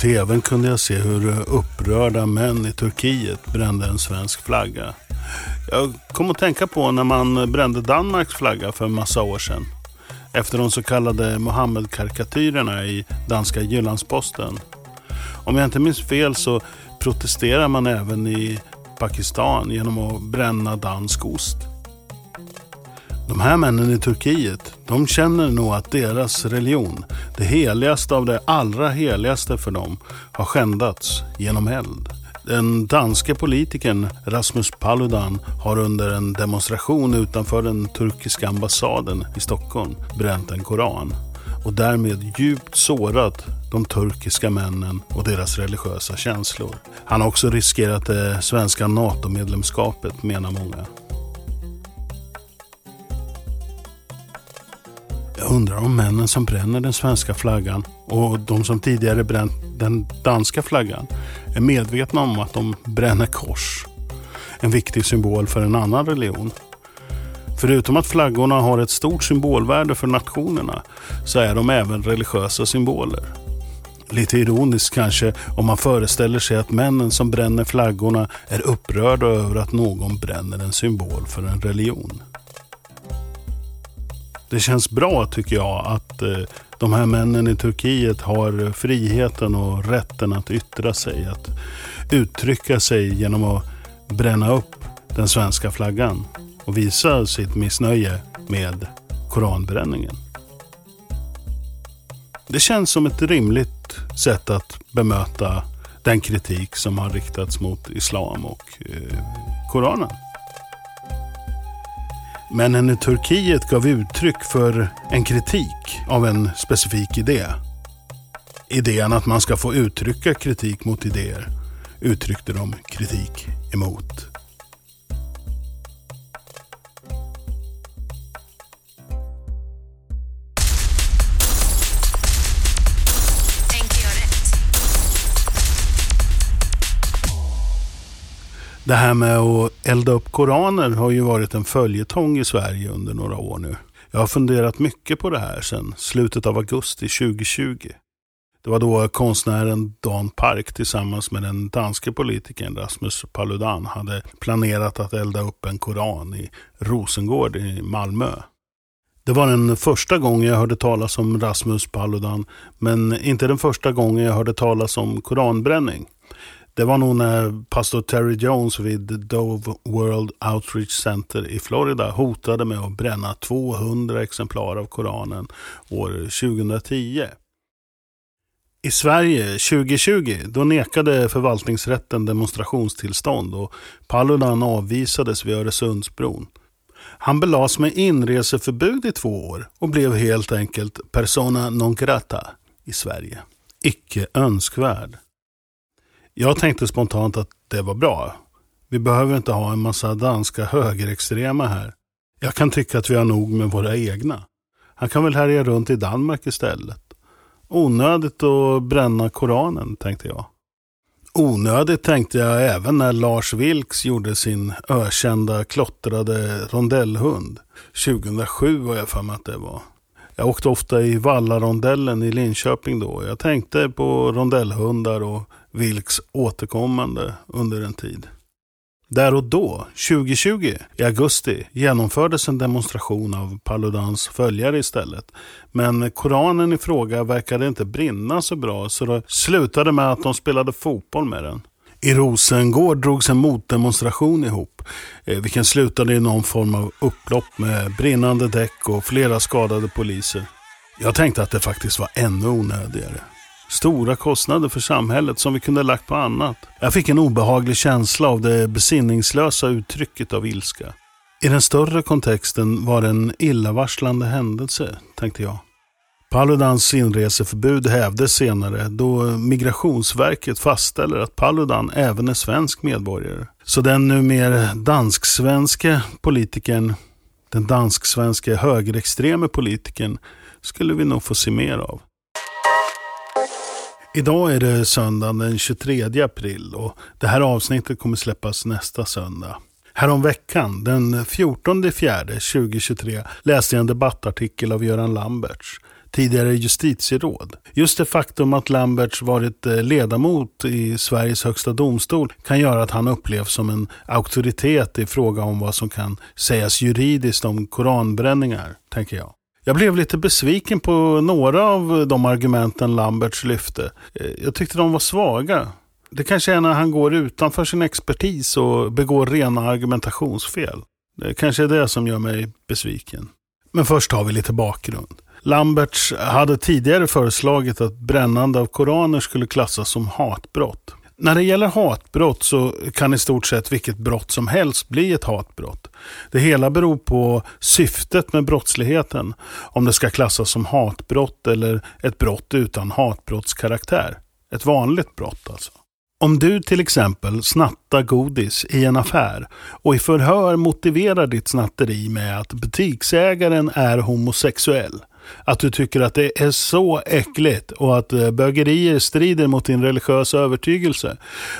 tvn kunde jag se hur upprörda män i Turkiet brände en svensk flagga. Jag kom att tänka på när man brände Danmarks flagga för en massa år sedan. Efter de så kallade Mohammed-karikatyrerna i danska Jyllandsposten. Om jag inte minns fel så protesterar man även i Pakistan genom att bränna dansk ost. De här männen i Turkiet, de känner nog att deras religion, det heligaste av det allra heligaste för dem, har skändats genom eld. Den danske politikern Rasmus Paludan har under en demonstration utanför den turkiska ambassaden i Stockholm bränt en koran och därmed djupt sårat de turkiska männen och deras religiösa känslor. Han har också riskerat det svenska NATO-medlemskapet menar många. Jag undrar om männen som bränner den svenska flaggan och de som tidigare bränt den danska flaggan är medvetna om att de bränner kors. En viktig symbol för en annan religion. Förutom att flaggorna har ett stort symbolvärde för nationerna så är de även religiösa symboler. Lite ironiskt kanske om man föreställer sig att männen som bränner flaggorna är upprörda över att någon bränner en symbol för en religion. Det känns bra tycker jag att eh, de här männen i Turkiet har friheten och rätten att yttra sig. Att uttrycka sig genom att bränna upp den svenska flaggan och visa sitt missnöje med koranbränningen. Det känns som ett rimligt sätt att bemöta den kritik som har riktats mot islam och eh, Koranen. Men när Turkiet gav uttryck för en kritik av en specifik idé. Idén att man ska få uttrycka kritik mot idéer uttryckte de kritik emot. Det här med att elda upp koraner har ju varit en följetong i Sverige under några år nu. Jag har funderat mycket på det här sedan slutet av augusti 2020. Det var då konstnären Dan Park tillsammans med den danske politikern Rasmus Paludan hade planerat att elda upp en koran i Rosengård i Malmö. Det var den första gången jag hörde talas om Rasmus Paludan, men inte den första gången jag hörde talas om koranbränning. Det var nog när pastor Terry Jones vid Dove World Outreach Center i Florida hotade med att bränna 200 exemplar av Koranen år 2010. I Sverige 2020 då nekade förvaltningsrätten demonstrationstillstånd och Paludan avvisades vid Öresundsbron. Han belades med inreseförbud i två år och blev helt enkelt persona non grata i Sverige. Icke önskvärd. Jag tänkte spontant att det var bra. Vi behöver inte ha en massa danska högerextrema här. Jag kan tycka att vi har nog med våra egna. Han kan väl härja runt i Danmark istället. Onödigt att bränna Koranen, tänkte jag. Onödigt tänkte jag även när Lars Vilks gjorde sin ökända klottrade rondellhund. 2007 var jag för mig att det var. Jag åkte ofta i Vallarondellen i Linköping då. Jag tänkte på rondellhundar och Vilks återkommande under en tid. Där och då, 2020, i augusti, genomfördes en demonstration av Paludans följare istället. Men Koranen i fråga verkade inte brinna så bra så det slutade med att de spelade fotboll med den. I Rosengård drogs en motdemonstration ihop, eh, vilken slutade i någon form av upplopp med brinnande däck och flera skadade poliser. Jag tänkte att det faktiskt var ännu onödigare. Stora kostnader för samhället som vi kunde lagt på annat. Jag fick en obehaglig känsla av det besinningslösa uttrycket av ilska. I den större kontexten var det en illavarslande händelse, tänkte jag. Paludans inreseförbud hävdes senare då Migrationsverket fastställer att Paludan även är svensk medborgare. Så den numera dansk-svenske politikern, den dansk-svenske högerextreme politikern, skulle vi nog få se mer av. Idag är det söndagen den 23 april och det här avsnittet kommer släppas nästa söndag. Härom veckan, den 14 fjärde 2023, läste jag en debattartikel av Göran Lamberts tidigare justitieråd. Just det faktum att Lamberts varit eh, ledamot i Sveriges högsta domstol kan göra att han upplevs som en auktoritet i fråga om vad som kan sägas juridiskt om koranbränningar, tänker jag. Jag blev lite besviken på några av de argumenten Lamberts lyfte. Eh, jag tyckte de var svaga. Det kanske är när han går utanför sin expertis och begår rena argumentationsfel. Det kanske är det som gör mig besviken. Men först har vi lite bakgrund. Lamberts hade tidigare föreslagit att brännande av koraner skulle klassas som hatbrott. När det gäller hatbrott så kan i stort sett vilket brott som helst bli ett hatbrott. Det hela beror på syftet med brottsligheten, om det ska klassas som hatbrott eller ett brott utan hatbrottskaraktär. Ett vanligt brott alltså. Om du till exempel snattar godis i en affär och i förhör motiverar ditt snatteri med att butiksägaren är homosexuell, att du tycker att det är så äckligt och att eh, bögerier strider mot din religiösa övertygelse,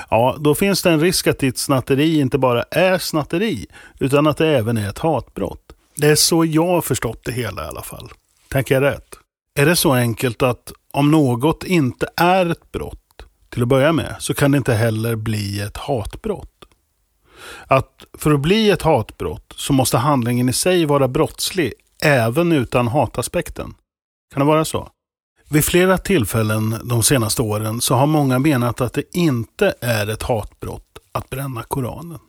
ja, då finns det en risk att ditt snatteri inte bara är snatteri, utan att det även är ett hatbrott. Det är så jag har förstått det hela i alla fall. Tänker jag rätt? Är det så enkelt att om något inte är ett brott, till att börja med, så kan det inte heller bli ett hatbrott. Att för att bli ett hatbrott så måste handlingen i sig vara brottslig, även utan hataspekten. Kan det vara så? Vid flera tillfällen de senaste åren så har många menat att det inte är ett hatbrott att bränna Koranen.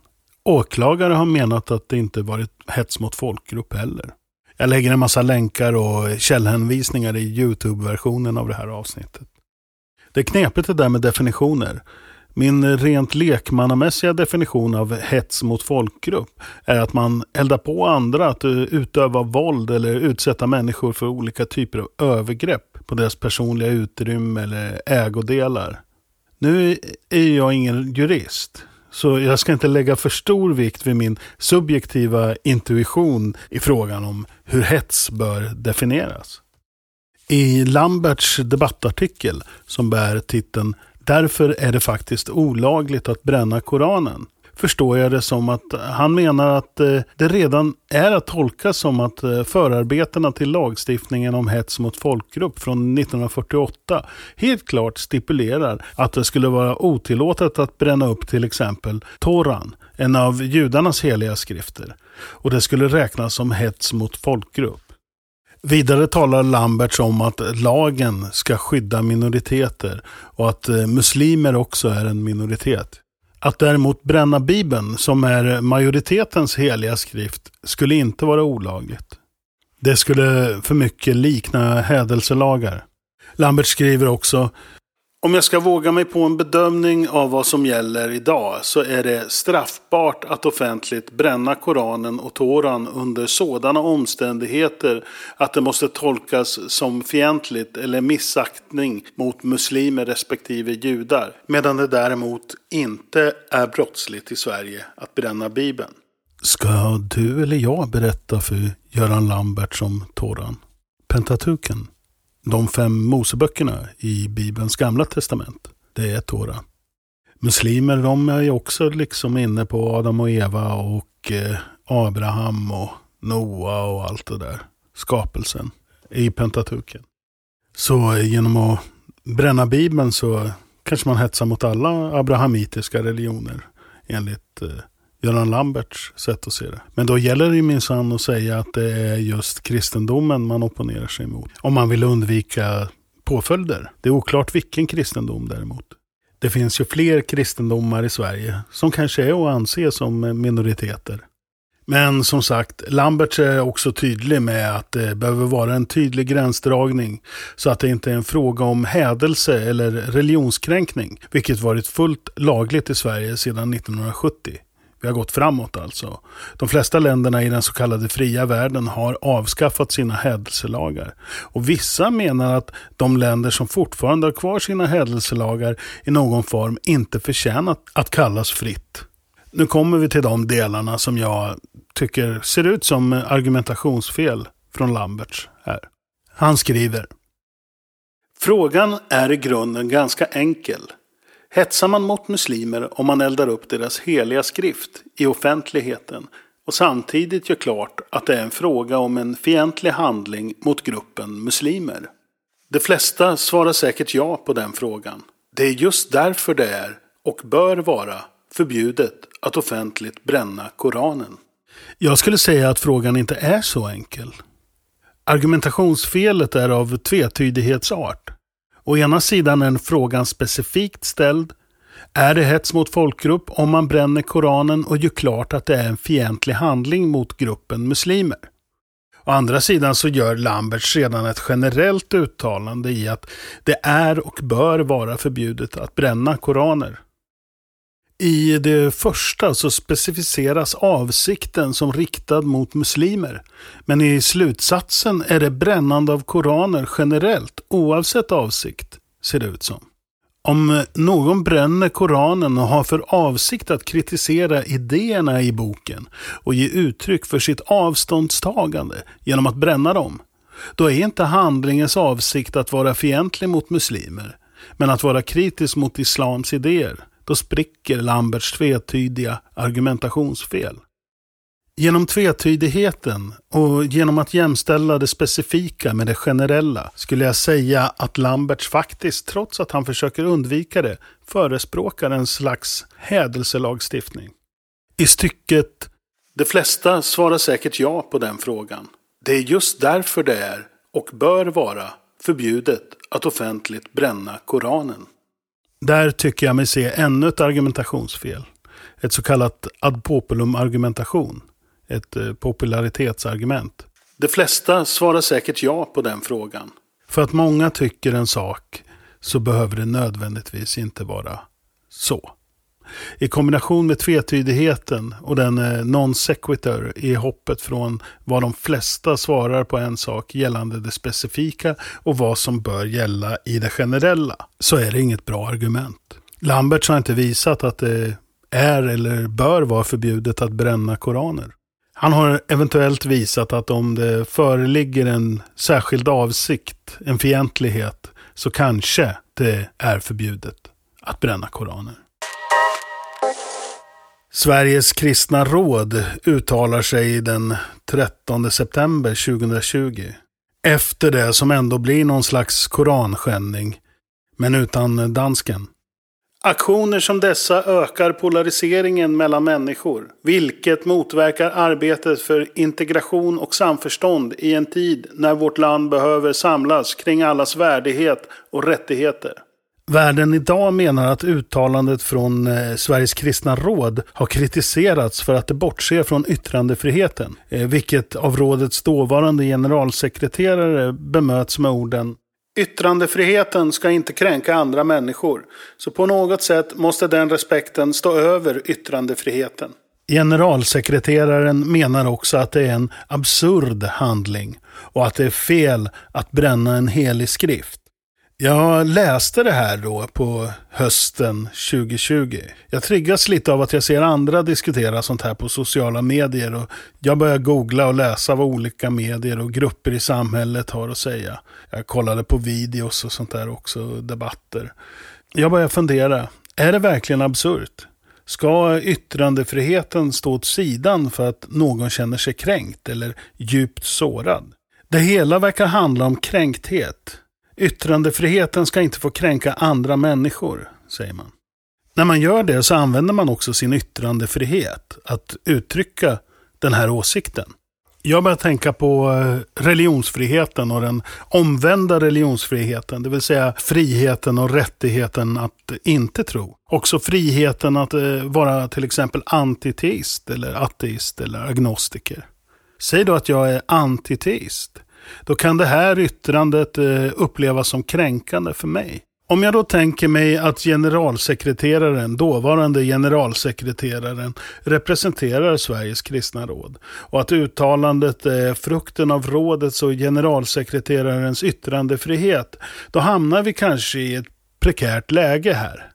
Åklagare har menat att det inte varit hets mot folkgrupp heller. Jag lägger en massa länkar och källhänvisningar i Youtube-versionen av det här avsnittet. Det är knepigt det där med definitioner. Min rent lekmannamässiga definition av hets mot folkgrupp är att man eldar på andra att eh, utöva våld eller utsätta människor för olika typer av övergrepp på deras personliga utrymme eller ägodelar. Nu är jag ingen jurist, så jag ska inte lägga för stor vikt vid min subjektiva intuition i frågan om hur hets bör definieras. I Lamberts debattartikel som bär titeln Därför är det faktiskt olagligt att bränna Koranen förstår jag det som att han menar att eh, det redan är att tolka som att eh, förarbetena till lagstiftningen om hets mot folkgrupp från 1948 helt klart stipulerar att det skulle vara otillåtet att bränna upp till exempel Toran, en av judarnas heliga skrifter. Och det skulle räknas som hets mot folkgrupp. Vidare talar Lamberts om att lagen ska skydda minoriteter och att eh, muslimer också är en minoritet. Att däremot bränna Bibeln, som är majoritetens heliga skrift, skulle inte vara olagligt. Det skulle för mycket likna hädelselagar. Lambert skriver också om jag ska våga mig på en bedömning av vad som gäller idag så är det straffbart att offentligt bränna Koranen och Toran under sådana omständigheter att det måste tolkas som fientligt eller missaktning mot muslimer respektive judar. Medan det däremot inte är brottsligt i Sverige att bränna Bibeln. Ska du eller jag berätta för Göran Lambert om Toran? Pentatuken? De fem Moseböckerna i Bibelns gamla testament. Det är Tora. Muslimer de är ju också liksom inne på Adam och Eva och eh, Abraham och Noa och allt det där. Skapelsen i Pentatuken. Så genom att bränna Bibeln så kanske man hetsar mot alla abrahamitiska religioner enligt eh, Göran Lamberts sätt att se det. Men då gäller det minsann att säga att det är just kristendomen man opponerar sig emot. Om man vill undvika påföljder. Det är oklart vilken kristendom däremot. Det finns ju fler kristendomar i Sverige som kanske är att anse som minoriteter. Men som sagt, Lamberts är också tydlig med att det behöver vara en tydlig gränsdragning så att det inte är en fråga om hädelse eller religionskränkning, vilket varit fullt lagligt i Sverige sedan 1970. Vi har gått framåt alltså. De flesta länderna i den så kallade fria världen har avskaffat sina hädelselagar. Och vissa menar att de länder som fortfarande har kvar sina hädelselagar i någon form inte förtjänar att kallas fritt. Nu kommer vi till de delarna som jag tycker ser ut som argumentationsfel från Lamberts här. Han skriver Frågan är i grunden ganska enkel. Hetsar man mot muslimer om man eldar upp deras heliga skrift i offentligheten och samtidigt gör klart att det är en fråga om en fientlig handling mot gruppen muslimer? De flesta svarar säkert ja på den frågan. Det är just därför det är, och bör vara, förbjudet att offentligt bränna Koranen. Jag skulle säga att frågan inte är så enkel. Argumentationsfelet är av tvetydighetsart. Å ena sidan är frågan specifikt ställd. Är det hets mot folkgrupp om man bränner Koranen och gör klart att det är en fientlig handling mot gruppen muslimer? Å andra sidan så gör Lamberts redan ett generellt uttalande i att det är och bör vara förbjudet att bränna koraner. I det första så specificeras avsikten som riktad mot muslimer. Men i slutsatsen är det brännande av koraner generellt oavsett avsikt, ser det ut som. Om någon bränner Koranen och har för avsikt att kritisera idéerna i boken och ge uttryck för sitt avståndstagande genom att bränna dem, då är inte handlingens avsikt att vara fientlig mot muslimer, men att vara kritisk mot islams idéer. Då spricker Lamberts tvetydiga argumentationsfel. Genom tvetydigheten och genom att jämställa det specifika med det generella skulle jag säga att Lamberts faktiskt, trots att han försöker undvika det, förespråkar en slags hädelselagstiftning. I stycket De flesta svarar säkert ja på den frågan. Det är just därför det är, och bör vara, förbjudet att offentligt bränna Koranen. Där tycker jag mig se ännu ett argumentationsfel. Ett så kallat ad populum argumentation ett eh, popularitetsargument. De flesta svarar säkert ja på den frågan. För att många tycker en sak så behöver det nödvändigtvis inte vara så. I kombination med tvetydigheten och den eh, non sequitur i hoppet från vad de flesta svarar på en sak gällande det specifika och vad som bör gälla i det generella, så är det inget bra argument. Lamberts har inte visat att det är eller bör vara förbjudet att bränna koraner. Han har eventuellt visat att om det föreligger en särskild avsikt, en fientlighet, så kanske det är förbjudet att bränna koraner. Sveriges kristna råd uttalar sig den 13 september 2020. Efter det som ändå blir någon slags koranskändning, men utan dansken. Aktioner som dessa ökar polariseringen mellan människor, vilket motverkar arbetet för integration och samförstånd i en tid när vårt land behöver samlas kring allas värdighet och rättigheter. Världen idag menar att uttalandet från eh, Sveriges kristna råd har kritiserats för att det bortser från yttrandefriheten, eh, vilket av rådets dåvarande generalsekreterare bemöts med orden Yttrandefriheten ska inte kränka andra människor, så på något sätt måste den respekten stå över yttrandefriheten. Generalsekreteraren menar också att det är en absurd handling och att det är fel att bränna en helig skrift. Jag läste det här då på hösten 2020. Jag triggas lite av att jag ser andra diskutera sånt här på sociala medier och jag börjar googla och läsa vad olika medier och grupper i samhället har att säga. Jag kollade på videos och sånt där också, debatter. Jag börjar fundera, är det verkligen absurt? Ska yttrandefriheten stå åt sidan för att någon känner sig kränkt eller djupt sårad? Det hela verkar handla om kränkthet. Yttrandefriheten ska inte få kränka andra människor, säger man. När man gör det så använder man också sin yttrandefrihet att uttrycka den här åsikten. Jag börjar tänka på eh, religionsfriheten och den omvända religionsfriheten. Det vill säga friheten och rättigheten att inte tro. Också friheten att eh, vara till exempel antiteist eller ateist eller agnostiker. Säg då att jag är antiteist. Då kan det här yttrandet eh, upplevas som kränkande för mig. Om jag då tänker mig att generalsekreteraren, dåvarande generalsekreteraren, representerar Sveriges kristna råd och att uttalandet är frukten av rådets och generalsekreterarens yttrandefrihet, då hamnar vi kanske i ett prekärt läge här.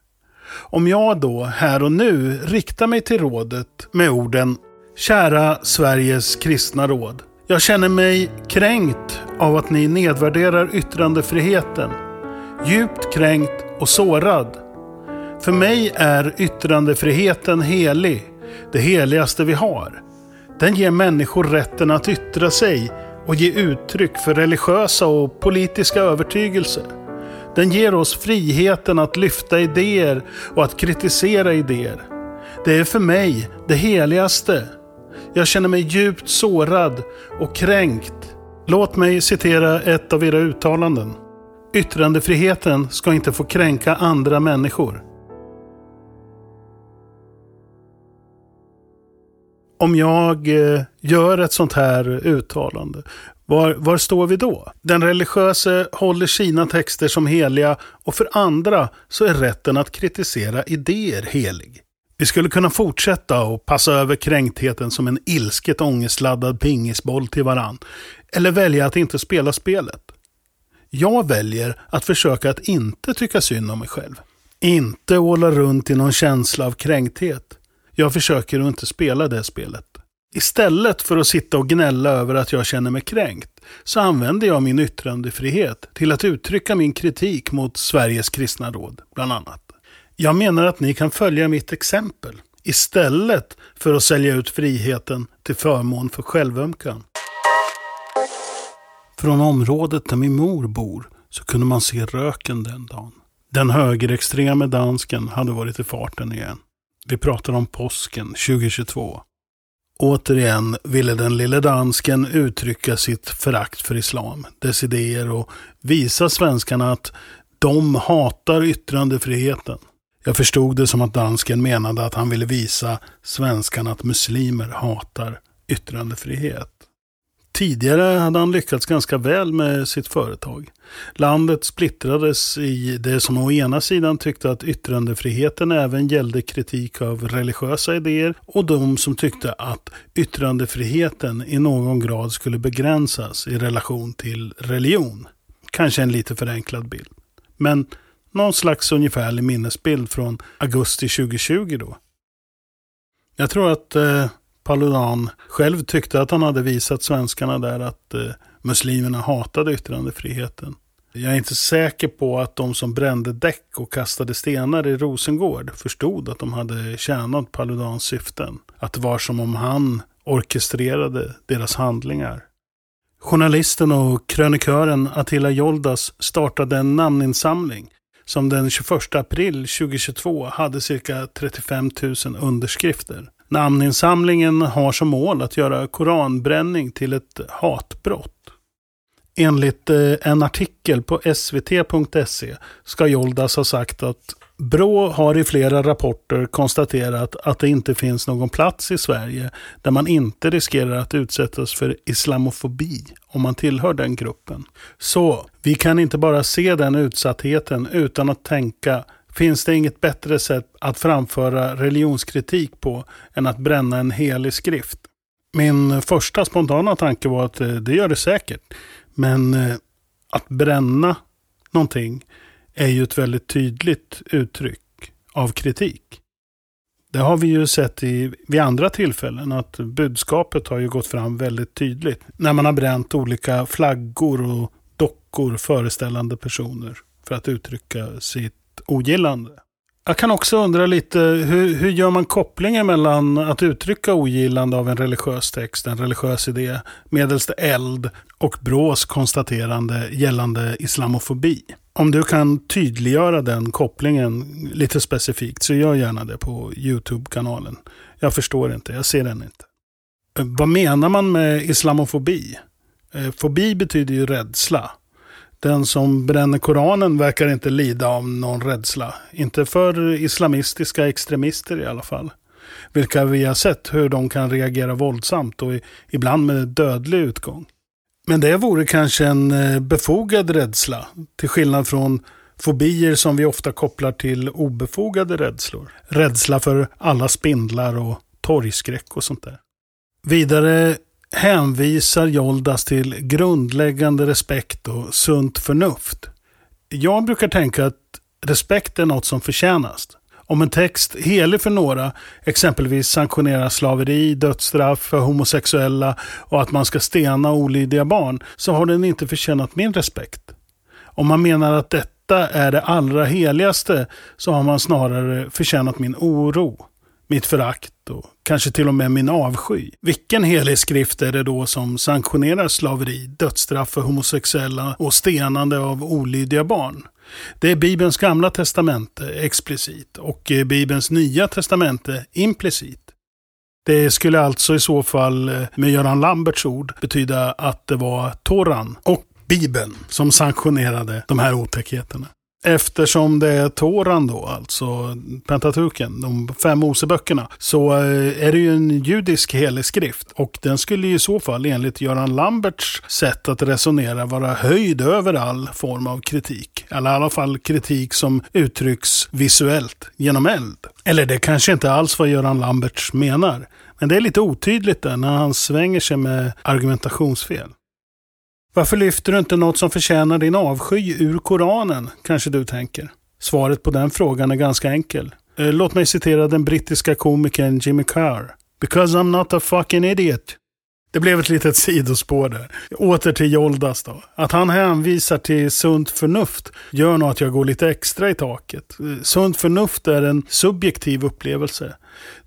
Om jag då här och nu riktar mig till rådet med orden Kära Sveriges kristna råd. Jag känner mig kränkt av att ni nedvärderar yttrandefriheten djupt kränkt och sårad. För mig är yttrandefriheten helig, det heligaste vi har. Den ger människor rätten att yttra sig och ge uttryck för religiösa och politiska övertygelser. Den ger oss friheten att lyfta idéer och att kritisera idéer. Det är för mig det heligaste. Jag känner mig djupt sårad och kränkt. Låt mig citera ett av era uttalanden. Yttrandefriheten ska inte få kränka andra människor. Om jag eh, gör ett sånt här uttalande, var, var står vi då? Den religiöse håller sina texter som heliga och för andra så är rätten att kritisera idéer helig. Vi skulle kunna fortsätta och passa över kränktheten som en ilsket ångestladdad pingisboll till varann. Eller välja att inte spela spelet. Jag väljer att försöka att inte tycka synd om mig själv. Inte åla runt i någon känsla av kränkthet. Jag försöker att inte spela det spelet. Istället för att sitta och gnälla över att jag känner mig kränkt så använder jag min yttrandefrihet till att uttrycka min kritik mot Sveriges kristna råd, bland annat. Jag menar att ni kan följa mitt exempel istället för att sälja ut friheten till förmån för självömkan. Från området där min mor bor så kunde man se röken den dagen. Den högerextreme dansken hade varit i farten igen. Vi pratar om påsken 2022. Återigen ville den lille dansken uttrycka sitt förakt för islam, dess idéer och visa svenskarna att de hatar yttrandefriheten. Jag förstod det som att dansken menade att han ville visa svenskarna att muslimer hatar yttrandefrihet. Tidigare hade han lyckats ganska väl med sitt företag. Landet splittrades i det som å ena sidan tyckte att yttrandefriheten även gällde kritik av religiösa idéer och de som tyckte att yttrandefriheten i någon grad skulle begränsas i relation till religion. Kanske en lite förenklad bild. Men någon slags ungefärlig minnesbild från augusti 2020 då. Jag tror att eh, Paludan själv tyckte att han hade visat svenskarna där att eh, muslimerna hatade yttrandefriheten. Jag är inte säker på att de som brände däck och kastade stenar i Rosengård förstod att de hade tjänat Paludans syften. Att det var som om han orkestrerade deras handlingar. Journalisten och krönikören Attila Joldas startade en namninsamling som den 21 april 2022 hade cirka 35 000 underskrifter. Namninsamlingen har som mål att göra koranbränning till ett hatbrott. Enligt eh, en artikel på svt.se ska Joldas ha sagt att Brå har i flera rapporter konstaterat att det inte finns någon plats i Sverige där man inte riskerar att utsättas för islamofobi om man tillhör den gruppen. Så vi kan inte bara se den utsattheten utan att tänka finns det inget bättre sätt att framföra religionskritik på än att bränna en helig skrift. Min första spontana tanke var att eh, det gör det säkert. Men eh, att bränna någonting är ju ett väldigt tydligt uttryck av kritik. Det har vi ju sett i, vid andra tillfällen att budskapet har ju gått fram väldigt tydligt. När man har bränt olika flaggor och dockor föreställande personer för att uttrycka sitt ogillande. Jag kan också undra lite, hur, hur gör man kopplingen mellan att uttrycka ogillande av en religiös text, en religiös idé, medelst eld och Brås konstaterande gällande islamofobi? Om du kan tydliggöra den kopplingen lite specifikt så gör gärna det på YouTube-kanalen. Jag förstår inte, jag ser den inte. Eh, vad menar man med islamofobi? Eh, fobi betyder ju rädsla. Den som bränner Koranen verkar inte lida av någon rädsla. Inte för islamistiska extremister i alla fall. Vilka vi har sett hur de kan reagera våldsamt och ibland med dödlig utgång. Men det vore kanske en eh, befogad rädsla. Till skillnad från fobier som vi ofta kopplar till obefogade rädslor. Rädsla för alla spindlar och torgskräck och sånt där. Vidare hänvisar Joldas till grundläggande respekt och sunt förnuft. Jag brukar tänka att respekt är något som förtjänas. Om en text, helig för några, exempelvis sanktionerar slaveri, dödsstraff för homosexuella och att man ska stena olydiga barn, så har den inte förtjänat min respekt. Om man menar att detta är det allra heligaste så har man snarare förtjänat min oro mitt förakt och kanske till och med min avsky. Vilken helig skrift är det då som sanktionerar slaveri, dödsstraff för homosexuella och stenande av olydiga barn? Det är Bibelns gamla testamente explicit och eh, Bibelns nya testamente implicit. Det skulle alltså i så fall eh, med Göran Lamberts ord betyda att det var Toran och Bibeln som sanktionerade de här otäckheterna. Eftersom det är Toran då, alltså Pentatuken, de fem Moseböckerna, så eh, är det ju en judisk helig skrift. Och den skulle i så fall enligt Göran Lamberts sätt att resonera vara höjd över all form av kritik. Eller i alla fall kritik som uttrycks visuellt genom eld. Eller det kanske inte alls vad Göran Lamberts menar. Men det är lite otydligt där när han svänger sig med argumentationsfel. Varför lyfter du inte något som förtjänar din avsky ur Koranen, kanske du tänker? Svaret på den frågan är ganska enkel. Eh, låt mig citera den brittiska komikern Jimmy Carr. Because I'm not a fucking idiot. Det blev ett litet sidospår där. Åter till Joldas då. Att han hänvisar till sunt förnuft gör nog att jag går lite extra i taket. Eh, sunt förnuft är en subjektiv upplevelse.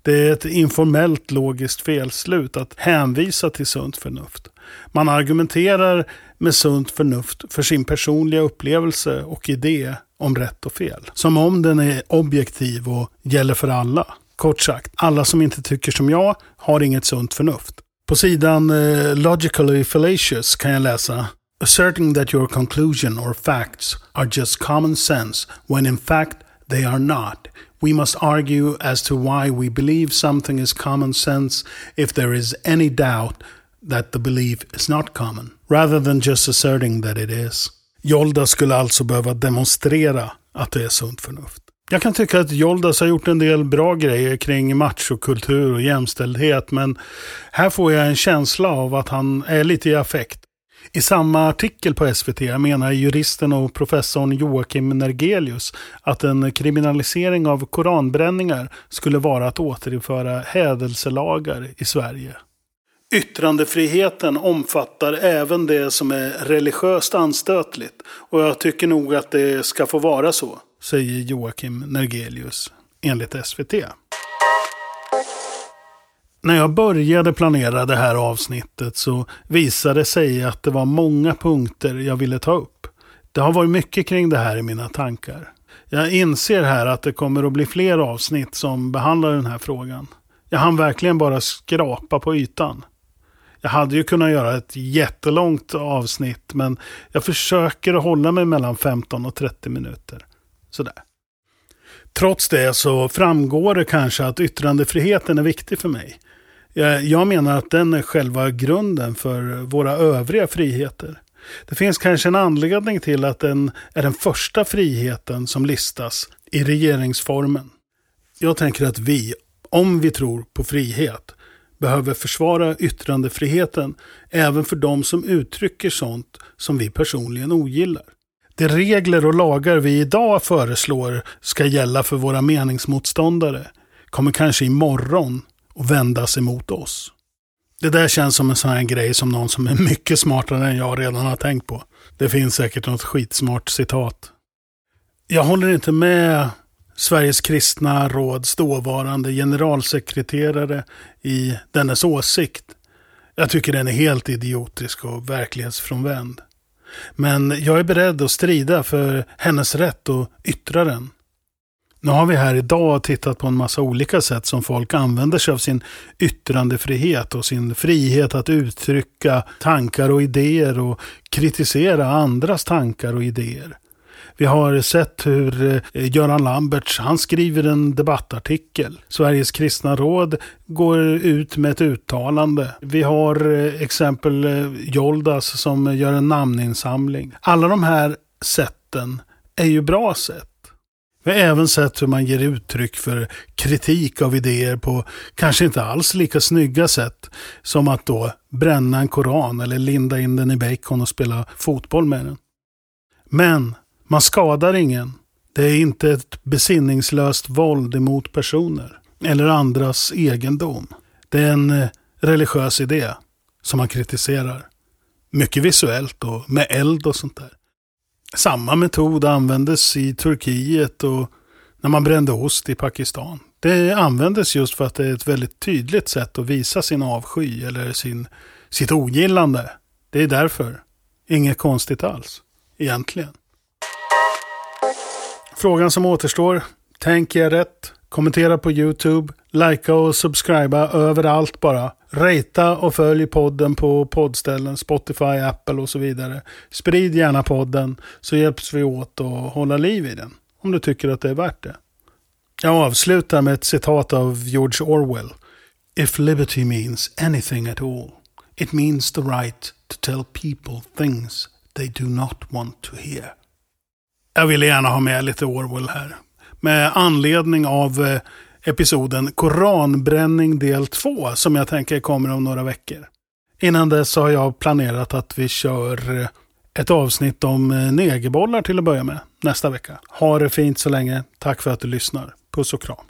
Det är ett informellt logiskt felslut att hänvisa till sunt förnuft. Man argumenterar med sunt förnuft för sin personliga upplevelse och idé om rätt och fel. Som om den är objektiv och gäller för alla. Kort sagt, alla som inte tycker som jag har inget sunt förnuft. På sidan eh, Logically Fallacious kan jag läsa Asserting that your conclusion or facts are just common sense when in fact they are not. We must argue as to why we believe something is common sense if there is any doubt that the belief is not common, rather than just asserting that it is. Jolda skulle alltså behöva demonstrera att det är sunt förnuft. Jag kan tycka att Joldas har gjort en del bra grejer kring machokultur och jämställdhet, men här får jag en känsla av att han är lite i affekt. I samma artikel på SVT menar juristen och professorn Joakim Nergelius att en kriminalisering av koranbränningar skulle vara att återinföra hädelselagar i Sverige. Yttrandefriheten omfattar även det som är religiöst anstötligt och jag tycker nog att det ska få vara så, säger Joakim Nergelius enligt SVT. När jag började planera det här avsnittet så visade det sig att det var många punkter jag ville ta upp. Det har varit mycket kring det här i mina tankar. Jag inser här att det kommer att bli fler avsnitt som behandlar den här frågan. Jag hann verkligen bara skrapa på ytan. Jag hade ju kunnat göra ett jättelångt avsnitt men jag försöker att hålla mig mellan 15 och 30 minuter. Sådär. Trots det så framgår det kanske att yttrandefriheten är viktig för mig. Jag menar att den är själva grunden för våra övriga friheter. Det finns kanske en anledning till att den är den första friheten som listas i regeringsformen. Jag tänker att vi, om vi tror på frihet, behöver försvara yttrandefriheten även för de som uttrycker sånt som vi personligen ogillar. De regler och lagar vi idag föreslår ska gälla för våra meningsmotståndare kommer kanske imorgon att vändas emot oss. Det där känns som en sån här grej som någon som är mycket smartare än jag redan har tänkt på. Det finns säkert något skitsmart citat. Jag håller inte med Sveriges kristna råds dåvarande generalsekreterare i dennes åsikt. Jag tycker den är helt idiotisk och verklighetsfrånvänd. Men jag är beredd att strida för hennes rätt att yttra den. Nu har vi här idag tittat på en massa olika sätt som folk använder sig av sin yttrandefrihet och sin frihet att uttrycka tankar och idéer och kritisera andras tankar och idéer. Vi har sett hur eh, Göran Lamberts, han skriver en debattartikel. Sveriges kristna råd går ut med ett uttalande. Vi har eh, exempel eh, Joldas som gör en namninsamling. Alla de här sätten är ju bra sätt. Vi har även sett hur man ger uttryck för kritik av idéer på kanske inte alls lika snygga sätt som att då bränna en koran eller linda in den i bacon och spela fotboll med den. Men man skadar ingen. Det är inte ett besinningslöst våld emot personer eller andras egendom. Det är en eh, religiös idé som man kritiserar. Mycket visuellt och med eld och sånt där. Samma metod användes i Turkiet och när man brände ost i Pakistan Det användes just för att det är ett väldigt tydligt sätt att visa sin avsky eller sin, sitt ogillande. Det är därför. Inget konstigt alls, egentligen. Frågan som återstår. Tänk er rätt. Kommentera på YouTube. Likea och subscriba överallt bara. Rata och följ podden på poddställen, Spotify, Apple och så vidare. Sprid gärna podden så hjälps vi åt att hålla liv i den. Om du tycker att det är värt det. Jag avslutar med ett citat av George Orwell. If liberty means anything at all, it means the right to tell people things they do not want to hear. Jag ville gärna ha med lite Orwell här. Med anledning av eh, episoden Koranbränning del 2 som jag tänker kommer om några veckor. Innan dess har jag planerat att vi kör eh, ett avsnitt om eh, negerbollar till att börja med nästa vecka. Ha det fint så länge. Tack för att du lyssnar. Puss och kram.